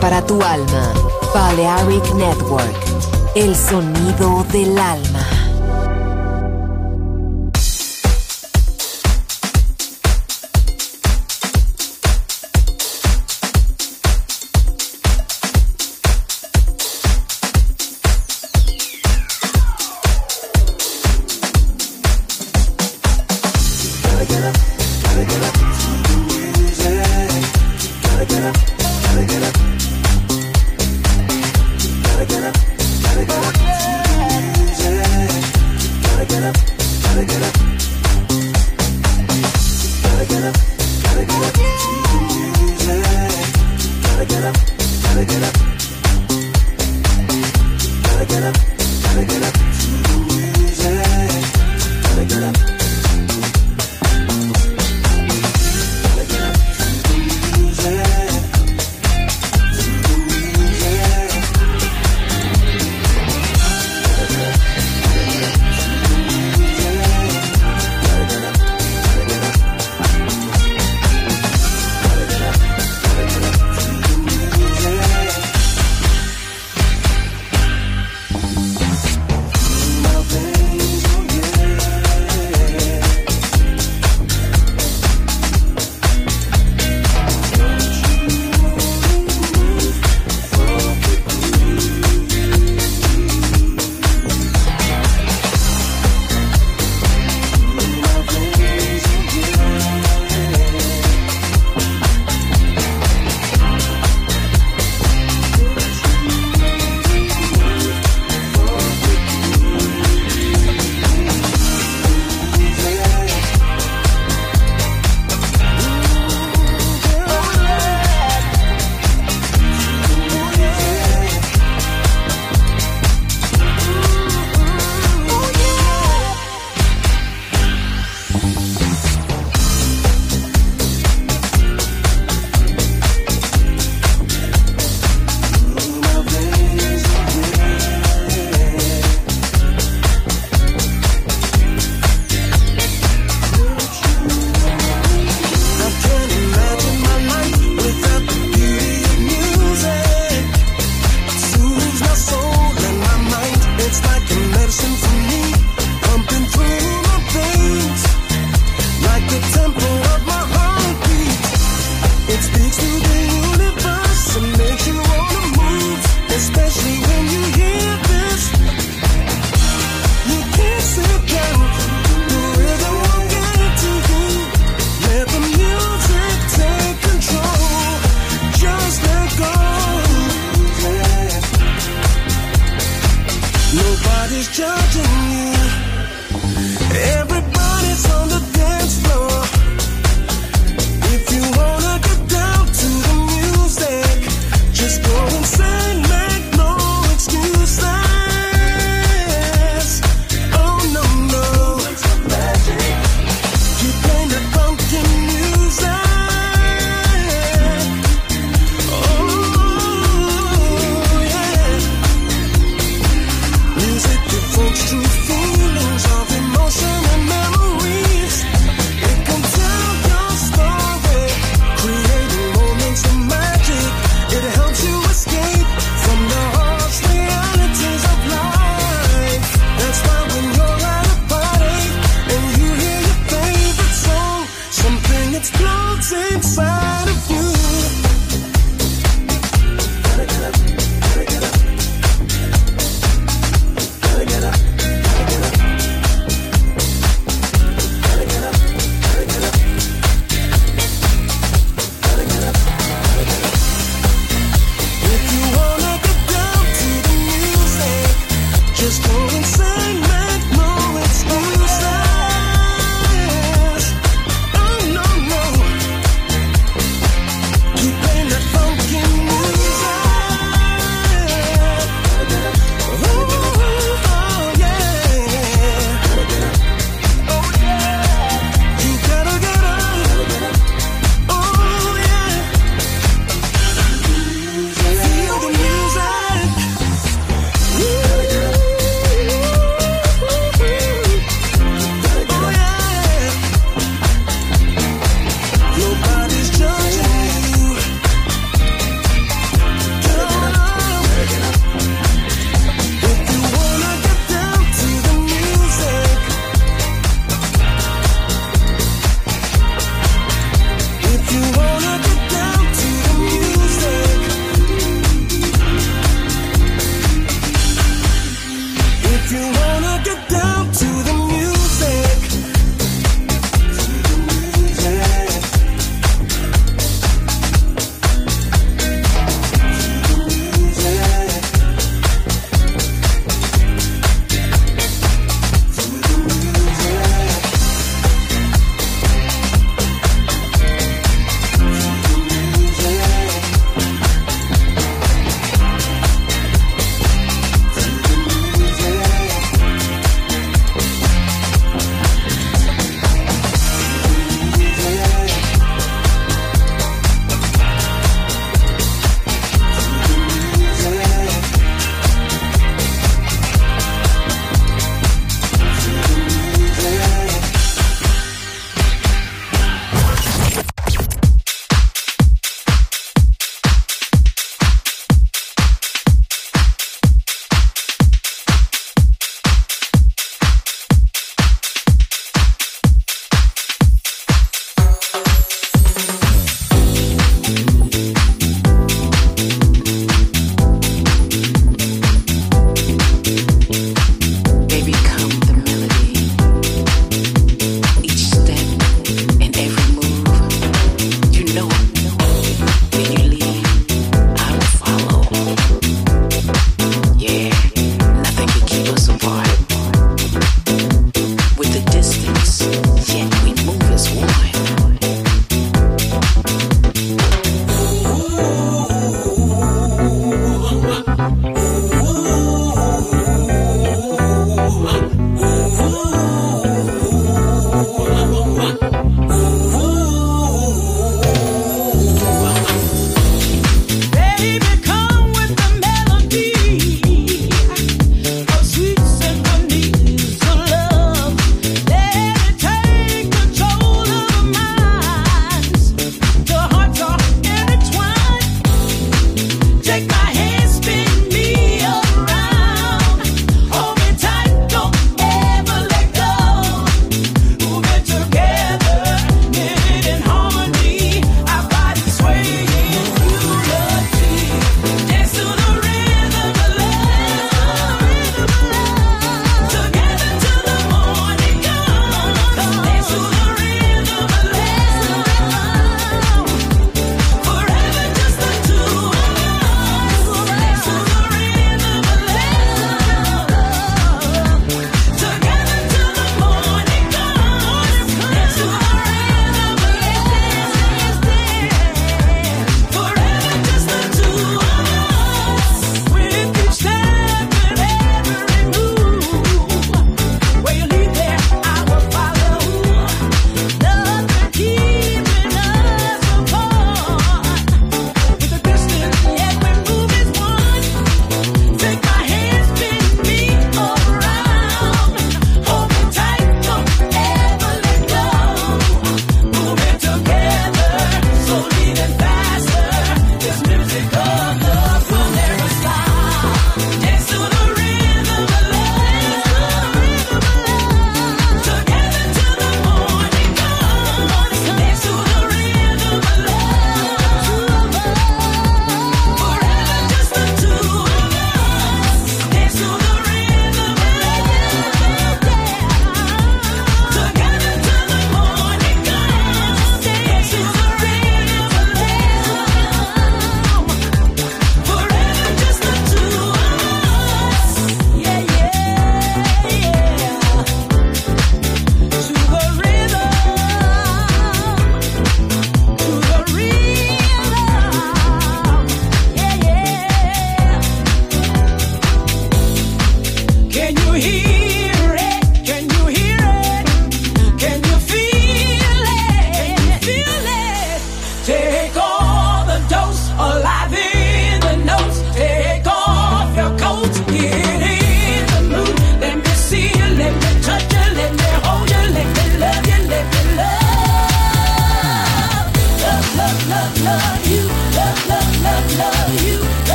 Para tu alma. Balearic Network, el sonido del alma.